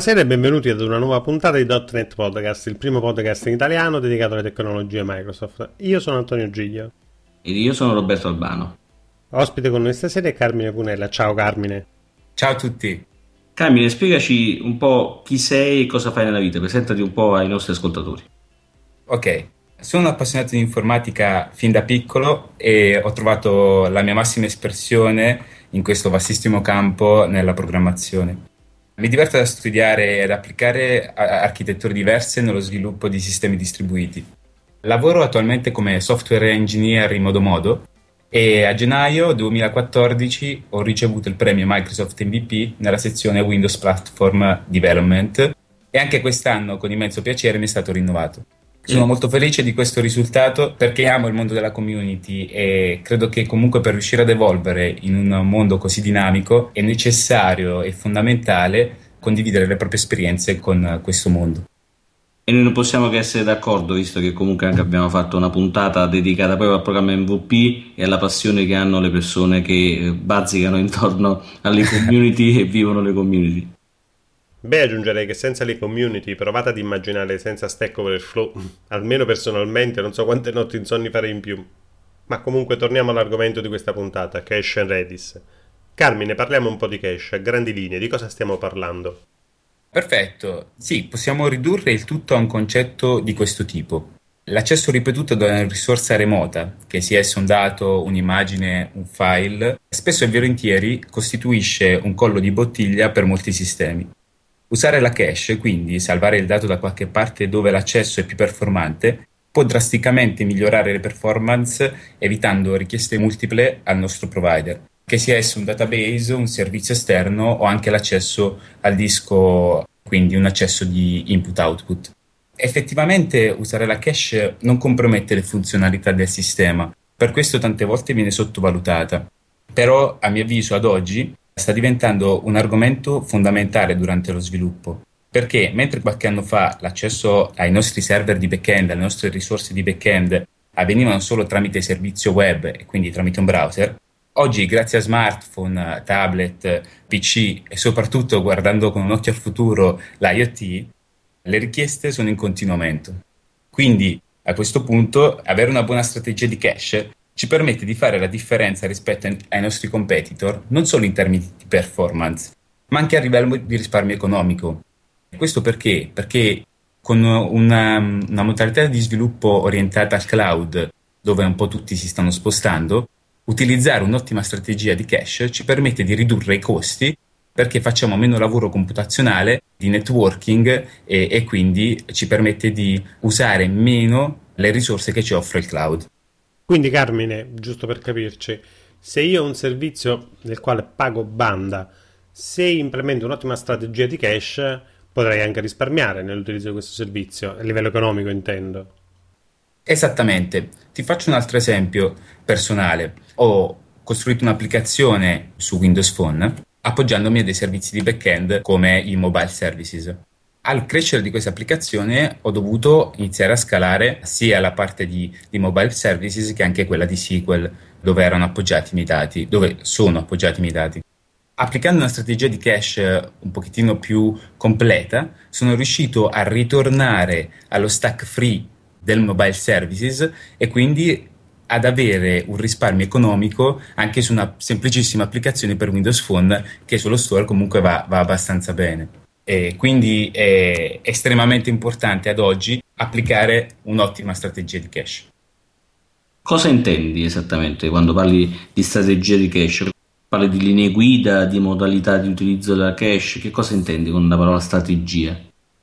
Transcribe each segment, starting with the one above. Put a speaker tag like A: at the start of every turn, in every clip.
A: Buonasera e benvenuti ad una nuova puntata di .NET Podcast, il primo podcast in italiano dedicato alle tecnologie Microsoft. Io sono Antonio Giglio.
B: Ed io sono Roberto Albano.
A: Ospite con noi stasera è Carmine Punella. Ciao Carmine.
C: Ciao a tutti.
B: Carmine, spiegaci un po' chi sei e cosa fai nella vita. Presentati un po' ai nostri ascoltatori.
C: Ok, sono un appassionato di informatica fin da piccolo e ho trovato la mia massima espressione in questo vastissimo campo nella programmazione. Mi diverto da studiare ed applicare architetture diverse nello sviluppo di sistemi distribuiti. Lavoro attualmente come software engineer in modo modo e a gennaio 2014 ho ricevuto il premio Microsoft MVP nella sezione Windows Platform Development e anche quest'anno con immenso piacere mi è stato rinnovato. Sono molto felice di questo risultato perché amo il mondo della community e credo che comunque per riuscire ad evolvere in un mondo così dinamico è necessario e fondamentale condividere le proprie esperienze con questo mondo.
B: E noi non possiamo che essere d'accordo, visto che comunque anche abbiamo fatto una puntata dedicata proprio al programma MVP e alla passione che hanno le persone che bazzicano intorno alle community e vivono le community.
A: Beh, aggiungerei che senza le community provate ad immaginare senza Stack Overflow, almeno personalmente non so quante notti insonni farei in più. Ma comunque torniamo all'argomento di questa puntata, Cache and Redis. Carmine, parliamo un po' di cache, a grandi linee, di cosa stiamo parlando?
C: Perfetto, sì, possiamo ridurre il tutto a un concetto di questo tipo. L'accesso ripetuto da una risorsa remota, che sia esso un dato, un'immagine, un file, spesso e volentieri costituisce un collo di bottiglia per molti sistemi. Usare la cache, quindi salvare il dato da qualche parte dove l'accesso è più performante, può drasticamente migliorare le performance evitando richieste multiple al nostro provider, che sia esso un database, un servizio esterno o anche l'accesso al disco, quindi un accesso di input-output. Effettivamente usare la cache non compromette le funzionalità del sistema, per questo tante volte viene sottovalutata. Però, a mio avviso, ad oggi sta diventando un argomento fondamentale durante lo sviluppo. Perché mentre qualche anno fa l'accesso ai nostri server di backend, alle nostre risorse di backend, avvenivano solo tramite servizio web e quindi tramite un browser, oggi grazie a smartphone, tablet, PC e soprattutto guardando con un occhio al futuro l'IoT, le richieste sono in continuo aumento. Quindi a questo punto avere una buona strategia di cache ci permette di fare la differenza rispetto ai nostri competitor non solo in termini di performance, ma anche a livello di risparmio economico. Questo perché? Perché con una, una modalità di sviluppo orientata al cloud, dove un po' tutti si stanno spostando, utilizzare un'ottima strategia di cache ci permette di ridurre i costi perché facciamo meno lavoro computazionale di networking e, e quindi ci permette di usare meno le risorse che ci offre il cloud.
A: Quindi Carmine, giusto per capirci, se io ho un servizio nel quale pago banda, se implemento un'ottima strategia di cache, potrei anche risparmiare nell'utilizzo di questo servizio, a livello economico intendo.
C: Esattamente. Ti faccio un altro esempio personale. Ho costruito un'applicazione su Windows Phone appoggiandomi a dei servizi di backend come i mobile services. Al crescere di questa applicazione ho dovuto iniziare a scalare sia la parte di, di, mobile services che anche quella di SQL, dove erano appoggiati i miei dati, dove sono appoggiati i miei dati. Applicando una strategia di cache un pochettino più completa, sono riuscito a ritornare allo stack free del mobile services e quindi ad avere un risparmio economico anche su una semplicissima applicazione per Windows Phone che sullo store comunque va, va abbastanza bene. E quindi è estremamente importante ad oggi applicare un'ottima strategia di cache.
B: Cosa intendi esattamente quando parli di strategia di cache? Parli di linee guida, di modalità di utilizzo della cache? Che cosa intendi con la parola strategia?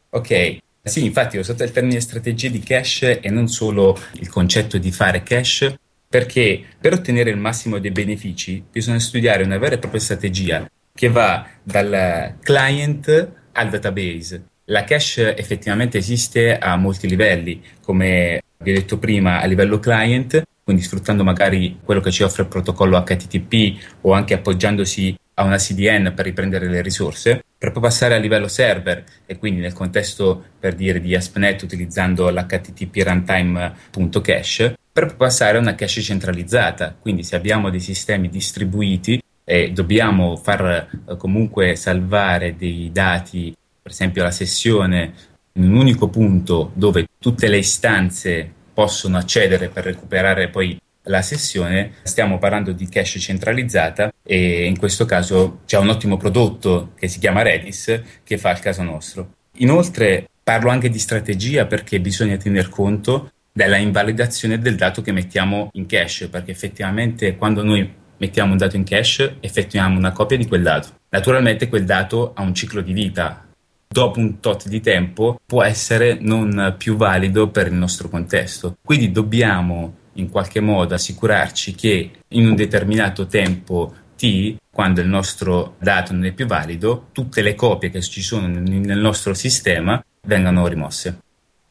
C: Ok, sì, infatti ho usato il termine strategia di cache e non solo il concetto di fare cache, perché per ottenere il massimo dei benefici bisogna studiare una vera e propria strategia che va dal client al database. La cache effettivamente esiste a molti livelli, come vi ho detto prima, a livello client, quindi sfruttando magari quello che ci offre il protocollo HTTP o anche appoggiandosi a una CDN per riprendere le risorse, per poi passare a livello server e quindi nel contesto per dire di ASP.NET utilizzando l'HTTP runtime.cache, per poi passare a una cache centralizzata, quindi se abbiamo dei sistemi distribuiti e dobbiamo far eh, comunque salvare dei dati per esempio la sessione in un unico punto dove tutte le istanze possono accedere per recuperare poi la sessione, stiamo parlando di cache centralizzata e in questo caso c'è un ottimo prodotto che si chiama Redis che fa il caso nostro. Inoltre parlo anche di strategia perché bisogna tener conto della invalidazione del dato che mettiamo in cache, perché effettivamente quando noi mettiamo un dato in cache effettuiamo una copia di quel dato. Naturalmente quel dato ha un ciclo di vita, dopo un tot di tempo può essere non più valido per il nostro contesto. Quindi dobbiamo in qualche modo assicurarci che in un determinato tempo T, quando il nostro dato non è più valido, tutte le copie che ci sono nel nostro sistema vengano rimosse.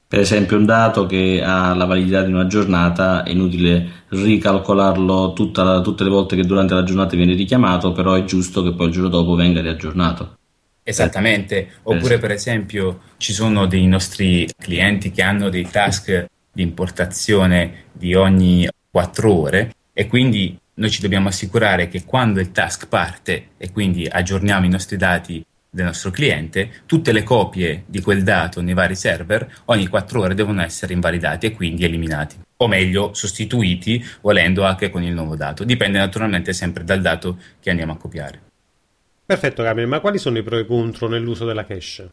B: Per esempio un dato che ha la validità di una giornata è inutile ricalcolarlo la, tutte le volte che durante la giornata viene richiamato, però è giusto che poi il giorno dopo venga riaggiornato.
C: Esattamente, oppure per esempio ci sono dei nostri clienti che hanno dei task di importazione di ogni 4 ore e quindi noi ci dobbiamo assicurare che quando il task parte e quindi aggiorniamo i nostri dati del nostro cliente, tutte le copie di quel dato nei vari server ogni 4 ore devono essere invalidati e quindi eliminati, o meglio sostituiti volendo anche con il nuovo dato. Dipende naturalmente sempre dal dato che andiamo a copiare.
A: Perfetto Gabriele, ma quali sono i pro e i contro nell'uso della cache?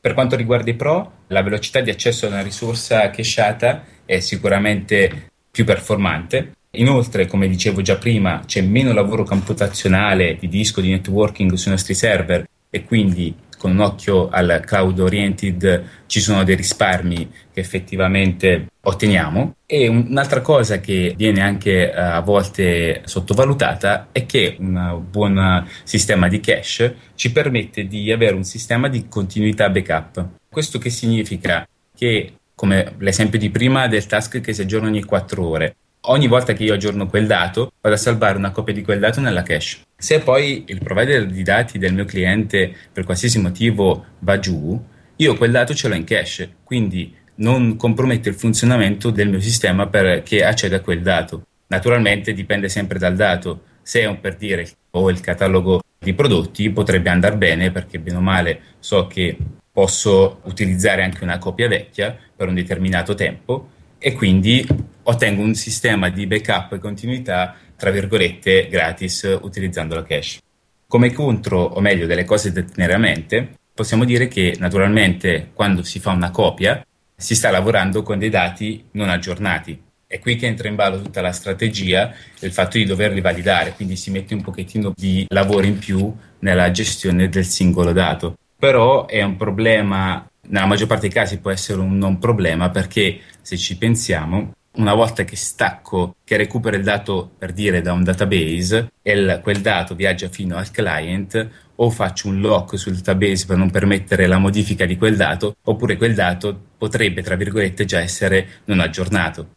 C: Per quanto riguarda i pro, la velocità di accesso a una risorsa cacheata è sicuramente più performante. Inoltre, come dicevo già prima, c'è meno lavoro computazionale di disco, di networking sui nostri server e quindi con un occhio al cloud oriented ci sono dei risparmi che effettivamente otteniamo e un'altra cosa che viene anche eh, a volte sottovalutata è che un buon sistema di cache ci permette di avere un sistema di continuità backup. Questo che significa che come l'esempio di prima del task che si aggiorna ogni 4 ore ogni volta che io aggiorno quel dato, vado a salvare una copia di quel dato nella cache. Se poi il provider di dati del mio cliente per qualsiasi motivo va giù, io quel dato ce l'ho in cache, quindi non comprometto il funzionamento del mio sistema perché acceda a quel dato. Naturalmente dipende sempre dal dato. Se è un per dire o il catalogo di prodotti potrebbe andare bene perché bene o male so che posso utilizzare anche una copia vecchia per un determinato tempo e quindi ottengo un sistema di backup e continuità, tra virgolette, gratis utilizzando la cache. Come contro, o meglio, delle cose da tenere a mente, possiamo dire che naturalmente quando si fa una copia si sta lavorando con dei dati non aggiornati. È qui che entra in ballo tutta la strategia e il fatto di doverli validare, quindi si mette un pochettino di lavoro in più nella gestione del singolo dato. Però è un problema nella maggior parte dei casi può essere un non problema perché se ci pensiamo una volta che stacco, che recupero il dato per dire da un database e il, quel dato viaggia fino al client, o faccio un lock sul database per non permettere la modifica di quel dato, oppure quel dato potrebbe, tra virgolette, già essere non aggiornato.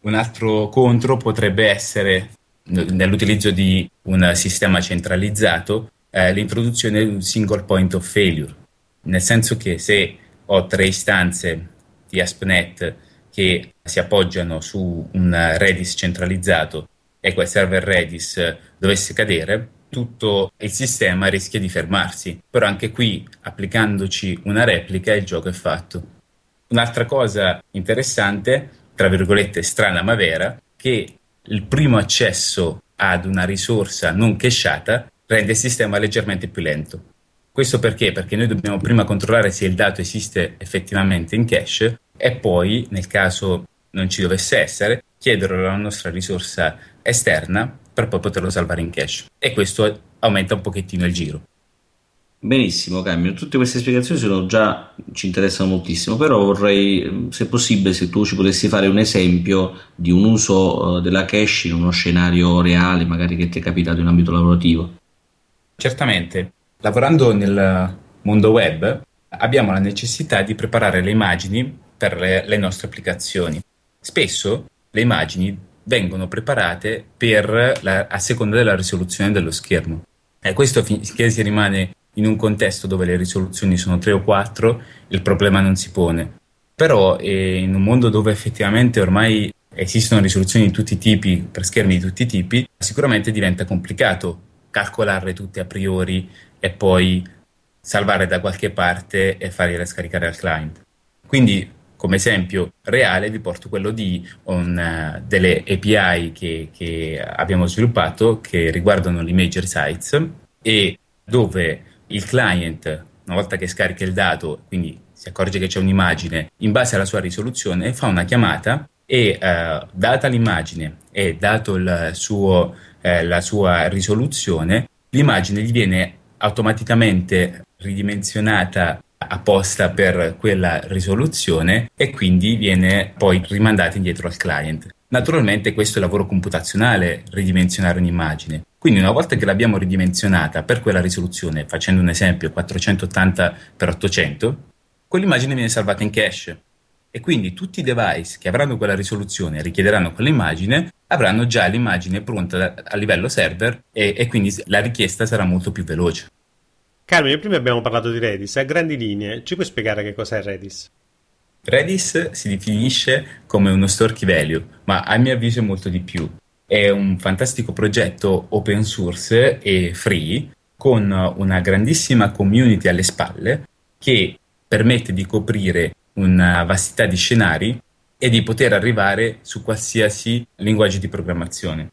C: Un altro contro potrebbe essere nell'utilizzo di un sistema centralizzato eh, l'introduzione di un single point of failure nel senso che se ho tre istanze di ASP.NET che si appoggiano su un Redis centralizzato e quel server Redis dovesse cadere, tutto il sistema rischia di fermarsi. Però anche qui, applicandoci una replica, il gioco è fatto. Un'altra cosa interessante, tra virgolette strana ma vera, che il primo accesso ad una risorsa non cachata rende il sistema leggermente più lento. Questo perché? Perché noi dobbiamo prima controllare se il dato esiste effettivamente in cache e poi, nel caso non ci dovesse essere, chiederlo alla nostra risorsa esterna per poi poterlo salvare in cache. E questo aumenta un pochettino il giro.
B: Benissimo Camilo, tutte queste spiegazioni sono già, ci interessano moltissimo, però vorrei, se possibile, se tu ci potessi fare un esempio di un uso uh, della cache in uno scenario reale, magari che ti è capitato in ambito lavorativo.
C: Certamente, Lavorando nel mondo web abbiamo la necessità di preparare le immagini per le, le nostre applicazioni. Spesso le immagini vengono preparate la, a seconda della risoluzione dello schermo. E questo finché si rimane in un contesto dove le risoluzioni sono 3 o 4, il problema non si pone. Però eh, in un mondo dove effettivamente ormai esistono risoluzioni di tutti i tipi, per schermi di tutti i tipi, sicuramente diventa complicato calcolarle tutte a priori e poi salvare da qualche parte e fargliela scaricare al client. Quindi, come esempio reale, vi porto quello di un, uh, delle API che, che abbiamo sviluppato che riguardano l'Imager Sites e dove il client, una volta che scarica il dato, quindi si accorge che c'è un'immagine, in base alla sua risoluzione fa una chiamata e uh, data l'immagine e dato suo, eh, la sua risoluzione, l'immagine gli viene automaticamente ridimensionata apposta per quella risoluzione e quindi viene poi rimandata indietro al client. Naturalmente questo è lavoro computazionale, ridimensionare un'immagine. Quindi una volta che l'abbiamo ridimensionata per quella risoluzione, facendo un esempio 480x800, quell'immagine viene salvata in cache e quindi tutti i device che avranno quella risoluzione e richiederanno quell'immagine avranno già l'immagine pronta a livello server e, e quindi la richiesta sarà molto più veloce.
A: Carmine, prima abbiamo parlato di Redis, a grandi linee, ci puoi spiegare che cos'è Redis?
C: Redis si definisce come uno store key value, ma a mio avviso è molto di più. È un fantastico progetto open source e free con una grandissima community alle spalle che permette di coprire una vastità di scenari e di poter arrivare su qualsiasi linguaggio di programmazione.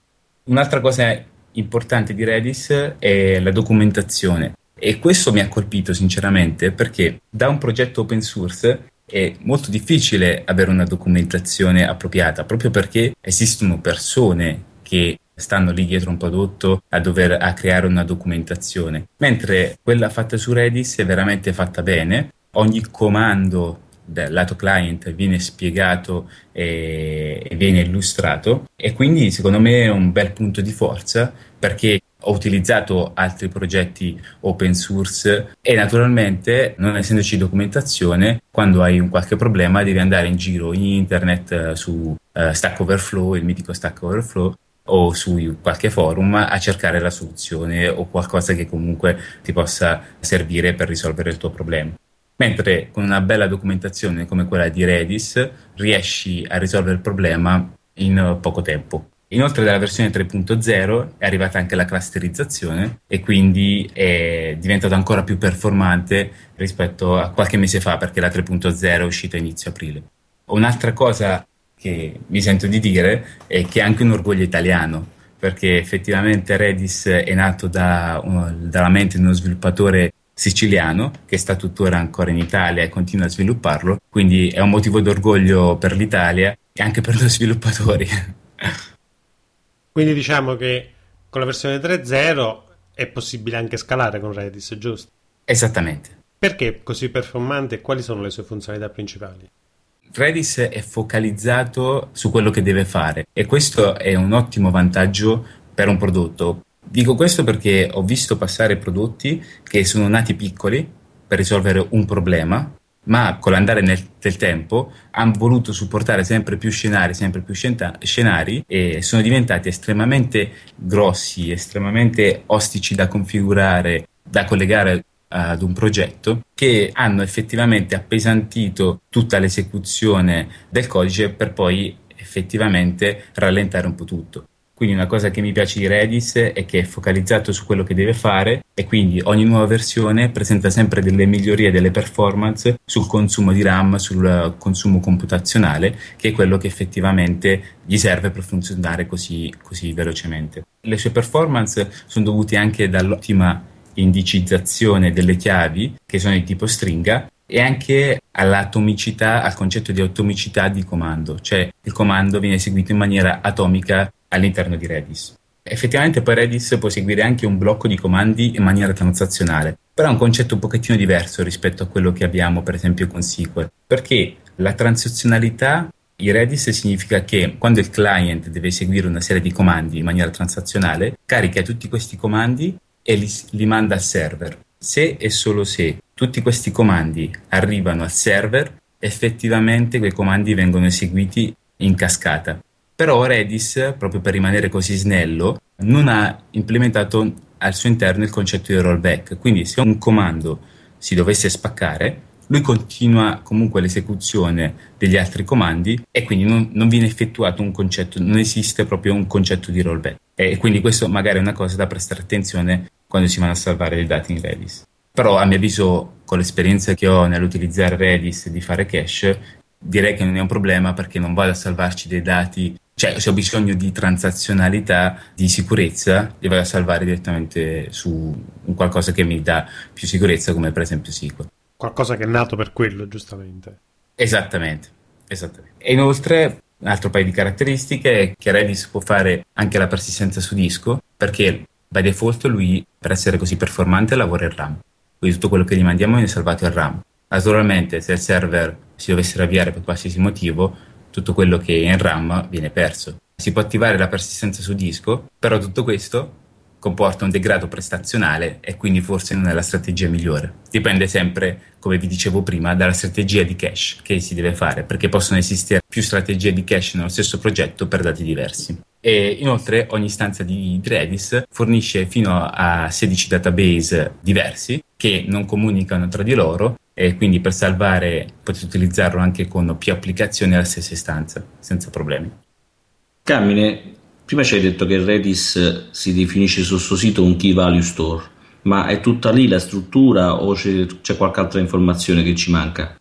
C: Un'altra cosa importante di Redis è la documentazione e questo mi ha colpito sinceramente perché da un progetto open source è molto difficile avere una documentazione appropriata proprio perché esistono persone che stanno lì dietro un prodotto a dover a creare una documentazione. Mentre quella fatta su Redis è veramente fatta bene. Ogni comando dal lato client viene spiegato e, viene illustrato. E quindi secondo me è un bel punto di forza perché ho utilizzato altri progetti open source e naturalmente non essendoci documentazione quando hai un qualche problema devi andare in giro in internet eh, su uh, Stack Overflow il mitico Stack Overflow o su qualche forum a cercare la soluzione o qualcosa che comunque ti possa servire per risolvere il tuo problema mentre con una bella documentazione come quella di Redis riesci a risolvere il problema in poco tempo. Inoltre dalla versione 3.0 è arrivata anche la clusterizzazione e quindi è diventato ancora più performante rispetto a qualche mese fa perché la 3.0 è uscita inizio aprile. Un'altra cosa che mi sento di dire è che è anche un orgoglio italiano perché effettivamente Redis è nato da, dalla mente di uno sviluppatore siciliano che sta tuttora ancora in Italia e continua a svilupparlo, quindi è un motivo d'orgoglio per l'Italia e anche per noi sviluppatori.
A: Quindi diciamo che con la versione 3.0 è possibile anche scalare con Redis, giusto?
C: Esattamente.
A: Perché è così performante e quali sono le sue funzionalità principali?
C: Redis è focalizzato su quello che deve fare e questo è un ottimo vantaggio per un prodotto. Dico questo perché ho visto passare prodotti che sono nati piccoli per risolvere un problema ma con l'andare nel, del tempo hanno voluto supportare sempre più scenari, sempre più scenari e sono diventati estremamente grossi, estremamente ostici da configurare, da collegare ad un progetto che hanno effettivamente appesantito tutta l'esecuzione del codice per poi effettivamente rallentare un po' tutto. Quindi una cosa che mi piace di Redis è che è focalizzato su quello che deve fare e quindi ogni nuova versione presenta sempre delle migliorie delle performance sul consumo di RAM, sul consumo computazionale, che è quello che effettivamente gli serve per funzionare così, così velocemente. Le sue performance sono dovute anche dall'ottima indicizzazione delle chiavi che sono di tipo stringa e anche all'atomicità, al concetto di atomicità di comando, cioè il comando viene eseguito in maniera atomica all'interno di Redis. Effettivamente poi Redis può seguire anche un blocco di comandi in maniera transazionale, però è un concetto un pochettino diverso rispetto a quello che abbiamo per esempio con SQL, perché la transazionalità in Redis significa che quando il client deve eseguire una serie di comandi in maniera transazionale, carica tutti questi comandi e li, li manda al server. Se e solo se tutti questi comandi arrivano al server, effettivamente quei comandi vengono eseguiti in cascata però Redis, proprio per rimanere così snello, non ha implementato al suo interno il concetto di rollback. Quindi se un comando si dovesse spaccare, lui continua comunque l'esecuzione degli altri comandi e quindi non, non, viene effettuato un concetto, non esiste proprio un concetto di rollback. E quindi questo magari è una cosa da prestare attenzione quando si vanno a salvare i dati in Redis. Però a mio avviso, con l'esperienza che ho nell'utilizzare Redis di fare cache, direi che non è un problema perché non vado a salvarci dei dati cioè se ho bisogno di transazionalità, di sicurezza, li vado a salvare direttamente su un qualcosa che mi dà più sicurezza, come per esempio SQL.
A: Qualcosa che è nato per quello, giustamente.
C: Esattamente, esattamente. E inoltre, un altro paio di caratteristiche è che Redis può fare anche la persistenza su disco, perché by default lui, per essere così performante, lavora in RAM. Quindi tutto quello che gli mandiamo viene salvato in RAM. Naturalmente, se il server si dovesse avviare per qualsiasi motivo, tutto quello che è in RAM viene perso. Si può attivare la persistenza su disco, però tutto questo comporta un degrado prestazionale e quindi forse non è la strategia migliore. Dipende sempre, come vi dicevo prima, dalla strategia di cache che si deve fare, perché possono esistere più strategie di cache nello stesso progetto per dati diversi. E inoltre ogni stanza di Redis fornisce fino a 16 database diversi che non comunicano tra di loro e quindi per salvare potete utilizzarlo anche con più applicazioni alla stessa istanza senza problemi.
B: Carmine, prima ci hai detto che Redis si definisce sul suo sito un key value store, ma è tutta lì la struttura o c'è, c'è qualche altra informazione che ci manca?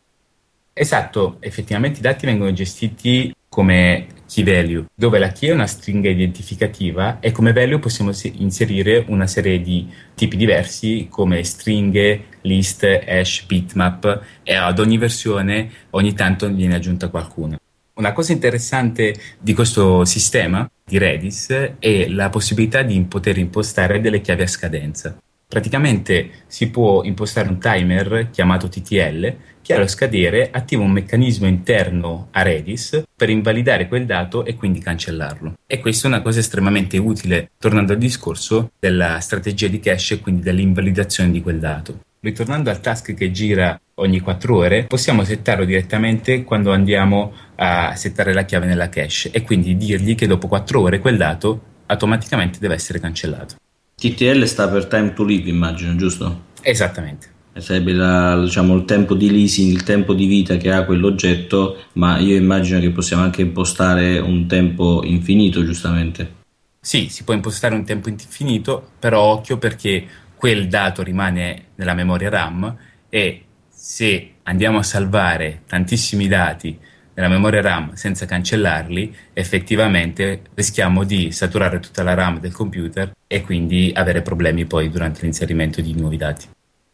C: Esatto, effettivamente i dati vengono gestiti come key value, dove la key è una stringa identificativa e come value possiamo inserire una serie di tipi diversi come stringhe, list, hash, bitmap e ad ogni versione ogni tanto viene aggiunta qualcuna. Una cosa interessante di questo sistema di Redis è la possibilità di poter impostare delle chiavi a scadenza. Praticamente si può impostare un timer chiamato TTL che allo scadere attiva un meccanismo interno a Redis per invalidare quel dato e quindi cancellarlo. E questa è una cosa estremamente utile, tornando al discorso della strategia di cache e quindi dell'invalidazione di quel dato. Ritornando al task che gira ogni 4 ore, possiamo settarlo direttamente quando andiamo a settare la chiave nella cache e quindi dirgli che dopo 4 ore quel dato automaticamente deve essere cancellato.
B: TTL sta per time to live, immagino, giusto?
C: Esattamente
B: sarebbe la, diciamo, il tempo di leasing, il tempo di vita che ha quell'oggetto, ma io immagino che possiamo anche impostare un tempo infinito, giustamente.
C: Sì, si può impostare un tempo infinito, però occhio perché quel dato rimane nella memoria RAM e se andiamo a salvare tantissimi dati nella memoria RAM senza cancellarli, effettivamente rischiamo di saturare tutta la RAM del computer e quindi avere problemi poi durante l'inserimento di nuovi dati.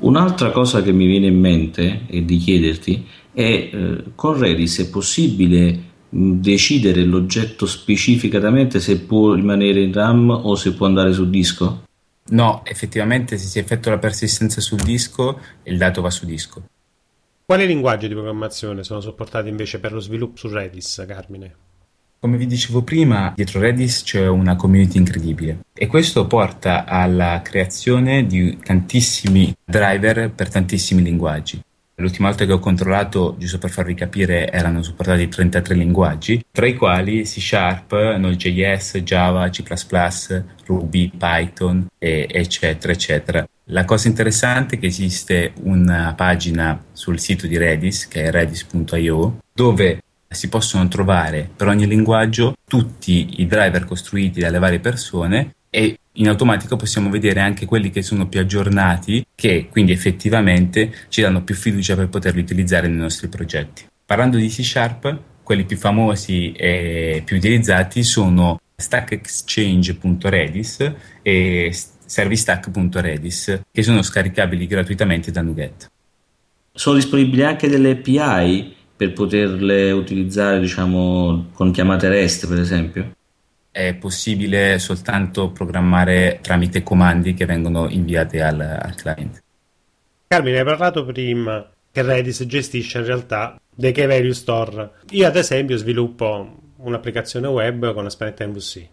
B: Un'altra cosa che mi viene in mente e di chiederti è eh, con Redis è possibile mh, decidere l'oggetto specificatamente se può rimanere in RAM o se può andare sul disco?
C: No, effettivamente se si effettua la persistenza sul disco il dato va su disco.
A: Quali linguaggi di programmazione sono supportati invece per lo sviluppo su Redis, Carmine?
C: Come vi dicevo prima, dietro Redis c'è una community incredibile e questo porta alla creazione di tantissimi driver per tantissimi linguaggi. L'ultima volta che ho controllato, giusto per farvi capire, erano supportati 33 linguaggi, tra i quali C Sharp, Node.js, Java, C++, Ruby, Python, eccetera, eccetera. La cosa interessante è che esiste una pagina sul sito di Redis, che è redis.io, dove si possono trovare per ogni linguaggio tutti i driver costruiti dalle varie persone e in automatico possiamo vedere anche quelli che sono più aggiornati che quindi effettivamente ci danno più fiducia per poterli utilizzare nei nostri progetti. Parlando di C Sharp, quelli più famosi e più utilizzati sono stackexchange.redis e servicestack.redis che sono scaricabili gratuitamente da Nuget.
B: Sono disponibili anche delle API per poterle utilizzare diciamo con chiamate REST per esempio?
C: È possibile soltanto programmare tramite comandi che vengono inviati al, al client.
A: Carmine, hai parlato prima che Redis gestisce in realtà dei key value store. Io ad esempio sviluppo un'applicazione web con Aspenet MVC.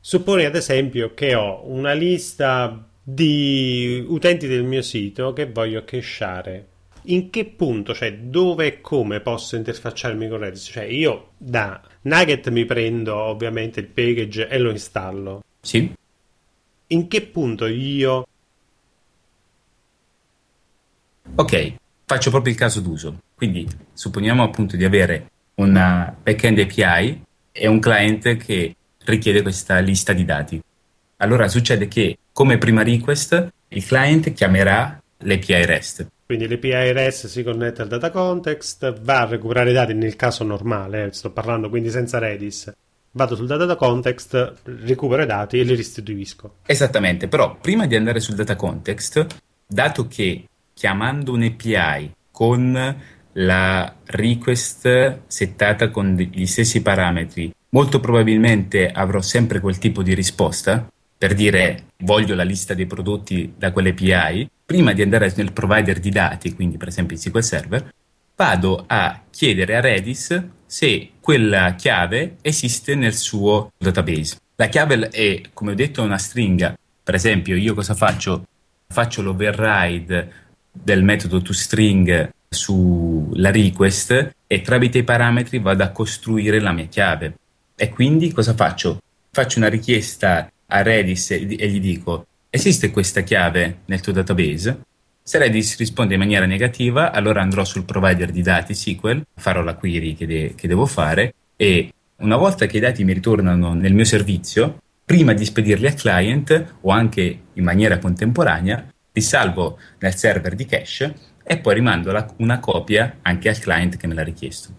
A: Supponi ad esempio che ho una lista di utenti del mio sito che voglio cacheare in che punto, cioè dove e come posso interfacciarmi con Redis? Cioè io da Nugget mi prendo ovviamente il package e lo installo.
C: Sì.
A: In che punto io...
C: Ok, faccio proprio il caso d'uso. Quindi supponiamo appunto di avere una backend API e un client che richiede questa lista di dati. Allora succede che come prima request il client chiamerà l'API REST.
A: Quindi l'API REST si connette al data context, va a recuperare i dati nel caso normale, eh, sto parlando quindi senza Redis. Vado sul data context, recupero i dati e li restituisco.
C: Esattamente, però prima di andare sul data context, dato che chiamando un API con la request settata con gli stessi parametri, molto probabilmente avrò sempre quel tipo di risposta, per dire voglio la lista dei prodotti da quell'API, prima di andare nel provider di dati, quindi per esempio il SQL Server, vado a chiedere a Redis se quella chiave esiste nel suo database. La chiave è, come ho detto, una stringa. Per esempio, io cosa faccio? Faccio l'override del metodo toString sulla request e tramite i parametri vado a costruire la mia chiave. E quindi cosa faccio? Faccio una richiesta a Redis e gli dico esiste questa chiave nel tuo database? Se Redis risponde in maniera negativa, allora andrò sul provider di dati SQL, farò la query che, de- che devo fare e una volta che i dati mi ritornano nel mio servizio, prima di spedirli al client o anche in maniera contemporanea, li salvo nel server di cache e poi rimando la- una copia anche al client che me l'ha richiesto.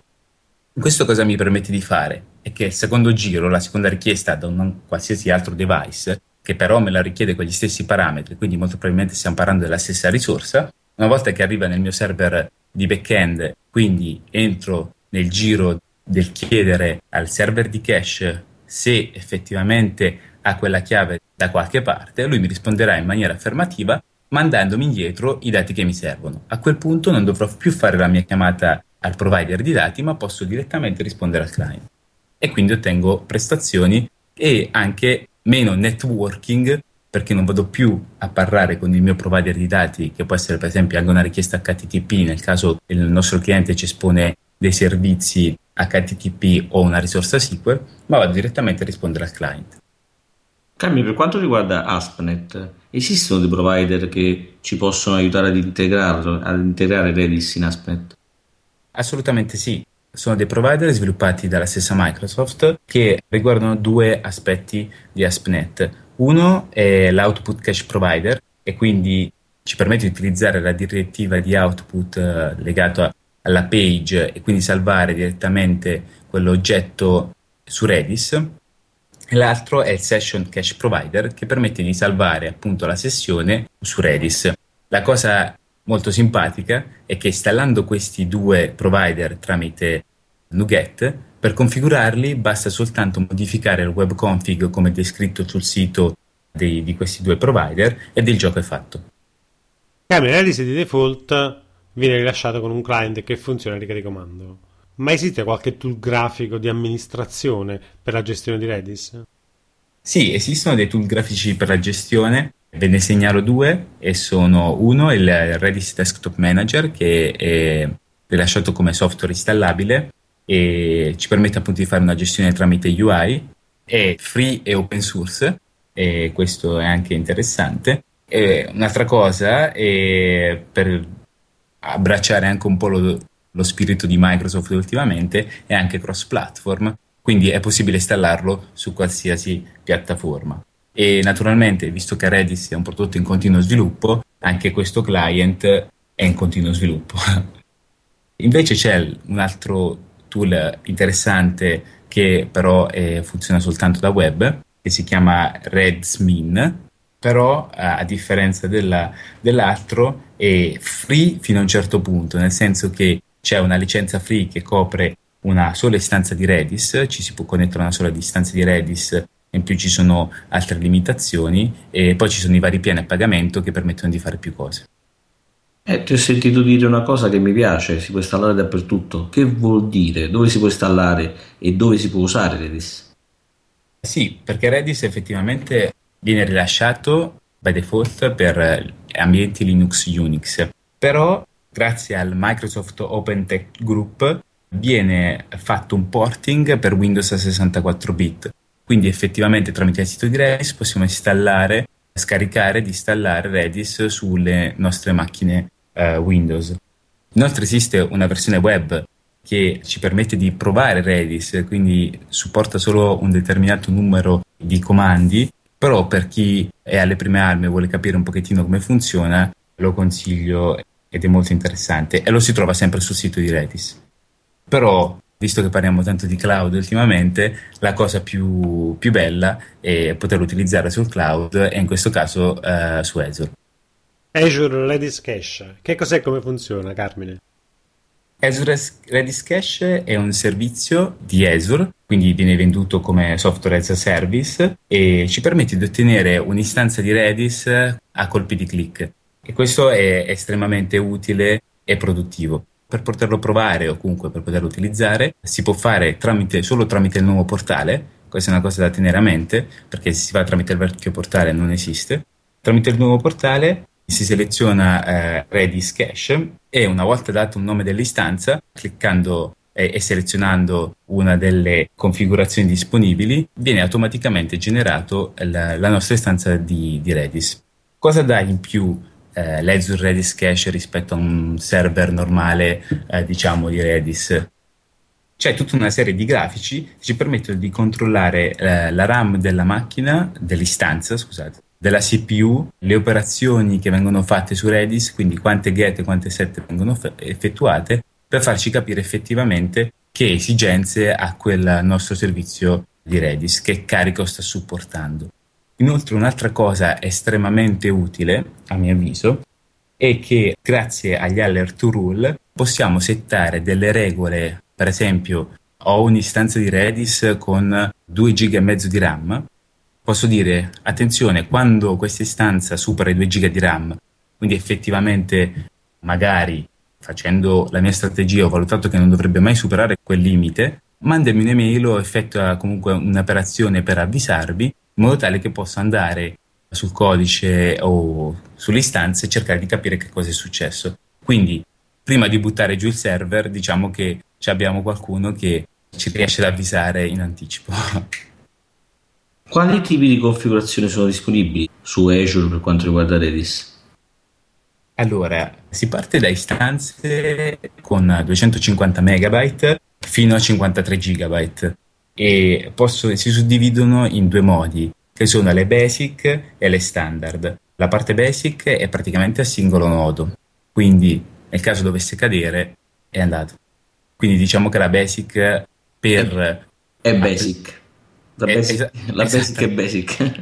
C: Questo cosa mi permette di fare? È che il secondo giro, la seconda richiesta da un qualsiasi altro device, che però me la richiede con gli stessi parametri, quindi molto probabilmente stiamo parlando della stessa risorsa. Una volta che arriva nel mio server di backend, quindi entro nel giro del chiedere al server di cache se effettivamente ha quella chiave da qualche parte, lui mi risponderà in maniera affermativa mandandomi indietro i dati che mi servono. A quel punto non dovrò più fare la mia chiamata al provider di dati, ma posso direttamente rispondere al client. E quindi ottengo prestazioni e anche meno networking perché non vado più a parlare con il mio provider di dati, che può essere per esempio anche una richiesta HTTP nel caso il nostro cliente ci espone dei servizi HTTP o una risorsa SQL, ma vado direttamente a rispondere al client.
B: Cammi, per quanto riguarda ASP.NET, esistono dei provider che ci possono aiutare ad, ad integrare Redis in ASP.NET?
C: Assolutamente sì sono dei provider sviluppati dalla stessa Microsoft che riguardano due aspetti di ASP.NET. Uno è l'output cache provider e quindi ci permette di utilizzare la direttiva di output eh, legato alla page e quindi salvare direttamente quell'oggetto su Redis. L'altro è il session cache provider che permette di salvare appunto la sessione su Redis. La cosa molto simpatica è che installando questi due provider tramite NuGet, per configurarli basta soltanto modificare il web config come descritto sul sito dei, di questi due provider ed il gioco è fatto.
A: Camera Redis di default viene rilasciato con un client che funziona a riga di comando. Ma esiste qualche tool grafico di amministrazione per la gestione di Redis?
C: Sì, esistono dei tool grafici per la gestione Ve ne segnalo due e sono uno il Redis Desktop Manager che è rilasciato come software installabile e ci permette appunto di fare una gestione tramite UI, è free e open source e questo è anche interessante. E un'altra cosa per abbracciare anche un po' lo, lo spirito di Microsoft ultimamente è anche cross platform, quindi è possibile installarlo su qualsiasi piattaforma e naturalmente visto che Redis è un prodotto in continuo sviluppo anche questo client è in continuo sviluppo. Invece c'è un altro tool interessante che però eh, funziona soltanto da web che si chiama Redsmin però a differenza della, dell'altro è free fino a un certo punto nel senso che c'è una licenza free che copre una sola istanza di Redis, ci si può connettere a una sola istanza di Redis in più ci sono altre limitazioni e poi ci sono i vari piani a pagamento che permettono di fare più cose.
B: Eh, ti ho sentito dire una cosa che mi piace, si può installare dappertutto. Che vuol dire? Dove si può installare e dove si può usare Redis?
C: Sì, perché Redis effettivamente viene rilasciato by default per ambienti Linux Unix, però grazie al Microsoft Open Tech Group viene fatto un porting per Windows a 64 bit quindi effettivamente tramite il sito di Redis possiamo installare, scaricare ed installare Redis sulle nostre macchine uh, Windows. Inoltre esiste una versione web che ci permette di provare Redis, quindi supporta solo un determinato numero di comandi, però per chi è alle prime armi e vuole capire un pochettino come funziona, lo consiglio ed è molto interessante e lo si trova sempre sul sito di Redis. Però, visto che parliamo tanto di cloud ultimamente, la cosa più, più bella è poterlo utilizzare sul cloud e in questo caso uh, su Azure.
A: Azure Redis Cache, che cos'è come funziona, Carmine?
C: Azure Redis Cache è un servizio di Azure, quindi viene venduto come software as a service e ci permette di ottenere un'istanza di Redis a colpi di click. E questo è estremamente utile e produttivo. Per poterlo provare o comunque per poterlo utilizzare si può fare tramite, solo tramite il nuovo portale, questa è una cosa da tenere a mente perché se si va tramite il vecchio portale non esiste. Tramite il nuovo portale si seleziona eh, Redis Cache e una volta dato un nome dell'istanza, cliccando e, e selezionando una delle configurazioni disponibili, viene automaticamente generato la, la nostra istanza di, di, Redis. Cosa dà in più eh, l'Azure Redis Cache rispetto a un server normale, eh, diciamo, di Redis? C'è tutta una serie di grafici che ci permettono di controllare eh, la RAM della macchina, dell'istanza, scusate, della CPU, le operazioni che vengono fatte su Redis, quindi quante get e quante set vengono effettuate, per farci capire effettivamente che esigenze ha quel nostro servizio di Redis, che carico sta supportando. Inoltre un'altra cosa estremamente utile, a mio avviso, è che grazie agli alert to rule possiamo settare delle regole, per esempio ho un'istanza di Redis con 2 GB e mezzo di RAM, posso dire, attenzione, quando questa istanza supera i 2 GB di RAM, quindi effettivamente magari facendo la mia strategia ho valutato che non dovrebbe mai superare quel limite, mandami un'email o effettua comunque un'operazione per avvisarvi in modo tale che possa andare sul codice o sulle istanze e cercare di capire che cosa è successo. Quindi, prima di buttare giù il server, diciamo che abbiamo qualcuno che ci riesce ad avvisare in anticipo.
B: Quali tipi di configurazioni sono disponibili su Azure per quanto riguarda Redis?
C: Allora, si parte da istanze con 250 MB fino a 53 GB e posso, si suddividono in due modi, che sono le basic e le standard. La parte basic è praticamente a singolo nodo, quindi nel caso dovesse cadere è andato. Quindi diciamo che la basic per...
B: È basic. La basic, es- la basic è basic.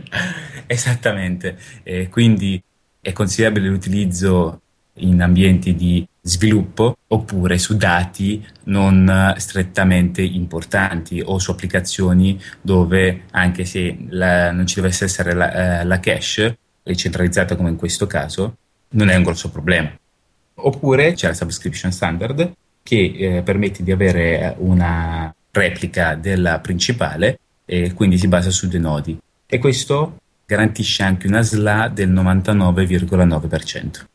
C: Esattamente, eh, quindi è consigliabile l'utilizzo in ambienti di sviluppo oppure su dati non strettamente importanti o su applicazioni dove anche se la, non ci dovesse essere la, eh, la cache centralizzata come in questo caso non è un grosso problema. Oppure c'è la subscription standard che eh, permette di avere una replica della principale e quindi si basa su due nodi e questo garantisce anche una SLA del 99,9%.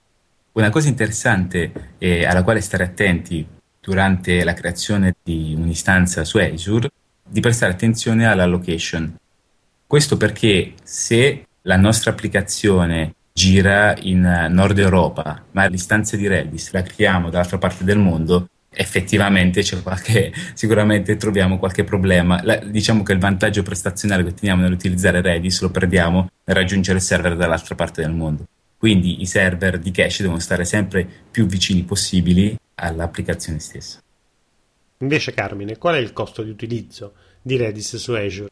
C: Una cosa interessante eh, alla quale stare attenti durante la creazione di un'istanza su Azure di prestare attenzione alla location. Questo perché se la nostra applicazione gira in Nord Europa, ma l'istanza di Redis la creiamo dall'altra parte del mondo, effettivamente c'è qualche, sicuramente troviamo qualche problema. La, diciamo che il vantaggio prestazionale che otteniamo nell'utilizzare Redis lo perdiamo nel raggiungere il server dall'altra parte del mondo. Quindi i server di cache devono stare sempre più vicini possibili all'applicazione stessa.
A: Invece Carmine, qual è il costo di utilizzo di Redis su Azure?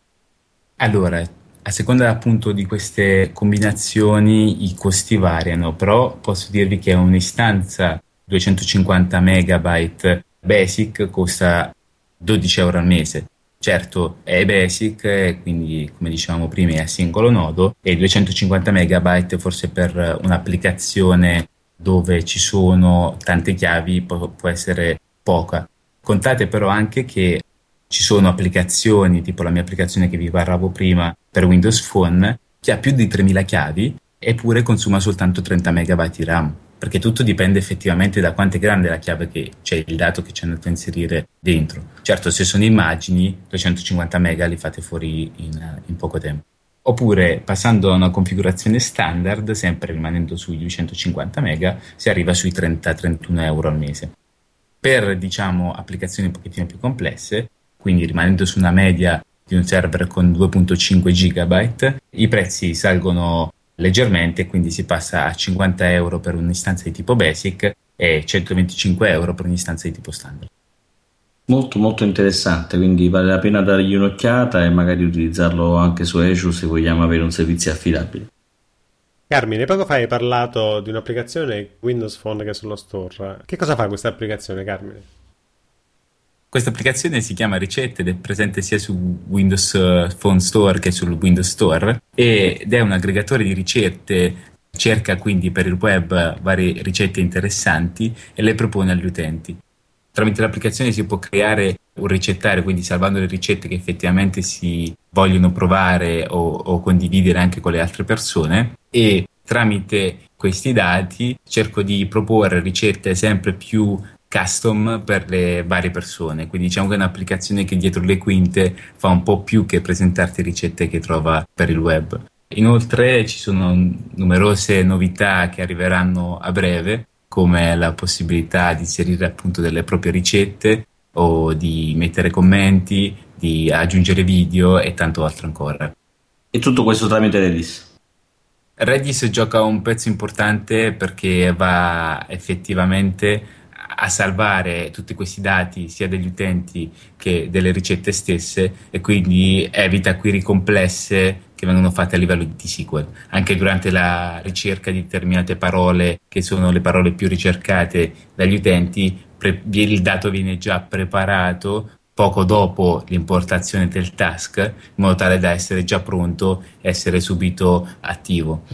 C: Allora, a seconda appunto di queste combinazioni i costi variano, però posso dirvi che un'istanza 250 megabyte basic costa 12 euro al mese. Certo, è basic, quindi come dicevamo prima è a singolo nodo e 250 megabyte forse per un'applicazione dove ci sono tante chiavi può, può essere poca. Contate però anche che ci sono applicazioni, tipo la mia applicazione che vi parlavo prima per Windows Phone, che ha più di 3000 chiavi eppure consuma soltanto 30 megabyte di RAM perché tutto dipende effettivamente da quanto è grande la chiave che c'è il dato che ci hanno da inserire dentro. Certo, se sono immagini, 250 mega li fate fuori in, in poco tempo. Oppure passando a una configurazione standard, sempre rimanendo sui 250 mega, si arriva sui 30-31 euro al mese. Per diciamo applicazioni un pochettino più complesse, quindi rimanendo su una media di un server con 2.5 GB, i prezzi salgono leggermente, quindi si passa a 50 euro per un'istanza di tipo basic e 125 euro per un'istanza di tipo standard.
B: Molto molto interessante, quindi vale la pena dargli un'occhiata e magari utilizzarlo anche su Azure se vogliamo avere un servizio affidabile.
A: Carmine, poco fa hai parlato di un'applicazione Windows Phone che è sullo store. Che cosa fa questa applicazione, Carmine?
C: Questa applicazione si chiama Ricette ed è presente sia su Windows eh, Phone Store che sul Windows Store ed è un aggregatore di ricette, cerca quindi per il web varie ricette interessanti e le propone agli utenti. Tramite l'applicazione si può creare un ricettario, quindi salvando le ricette che effettivamente si vogliono provare o, o condividere anche con le altre persone e tramite questi dati cerco di proporre ricette sempre più custom per le varie persone. Quindi diciamo che è un'applicazione che dietro le quinte fa un po' più che presentarti ricette che trova per il web. Inoltre ci sono numerose novità che arriveranno a breve, come la possibilità di inserire appunto delle proprie ricette o di mettere commenti, di aggiungere video e tanto altro ancora.
B: E tutto questo tramite Redis?
C: Redis gioca un pezzo importante perché va effettivamente a salvare tutti questi dati sia degli utenti che delle ricette stesse e quindi evita query complesse che vengono fatte a livello di SQL. Anche durante la ricerca di determinate parole, che sono le parole più ricercate dagli utenti, pre- il dato viene già preparato poco dopo l'importazione del task in modo tale da essere già pronto e essere subito attivo.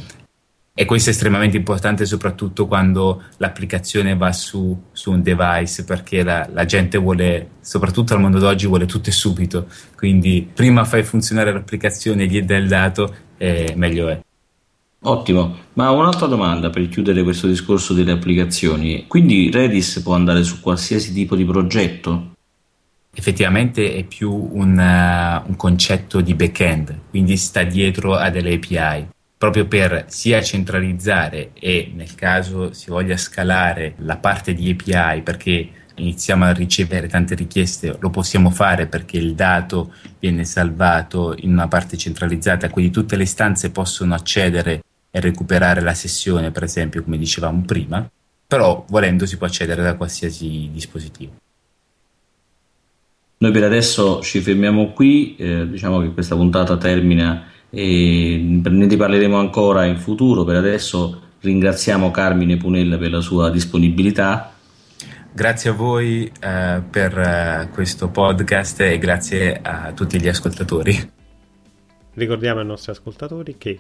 C: E questo è estremamente importante soprattutto quando l'applicazione va su, su un device perché la, la, gente vuole, soprattutto al mondo d'oggi, vuole tutto e subito. Quindi prima fai funzionare l'applicazione e gli dai il dato, eh, meglio è.
B: Ottimo, ma un'altra domanda per chiudere questo discorso delle applicazioni. Quindi Redis può andare su qualsiasi tipo di progetto?
C: Effettivamente è più un, uh, un concetto di back-end, quindi sta dietro a delle API proprio per sia centralizzare e nel caso si voglia scalare la parte di API perché iniziamo a ricevere tante richieste, lo possiamo fare perché il dato viene salvato in una parte centralizzata, quindi tutte le istanze possono accedere e recuperare la sessione, per esempio, come dicevamo prima, però volendo si può accedere da qualsiasi dispositivo.
B: Noi per adesso ci fermiamo qui, eh, diciamo che questa puntata termina e ne riparleremo ancora in futuro. Per adesso ringraziamo Carmine Punella per la sua disponibilità.
C: Grazie a voi eh, per eh, questo podcast e grazie a tutti gli ascoltatori.
A: Ricordiamo ai nostri ascoltatori che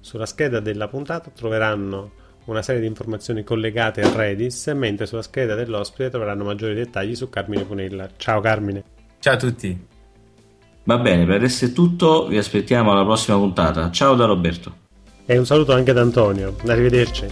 A: sulla scheda della puntata troveranno una serie di informazioni collegate a Redis, mentre sulla scheda dell'ospite troveranno maggiori dettagli su Carmine Punella. Ciao Carmine.
C: Ciao a tutti.
B: Va bene, per adesso è tutto, vi aspettiamo alla prossima puntata. Ciao da Roberto.
A: E un saluto anche da Antonio. Arrivederci.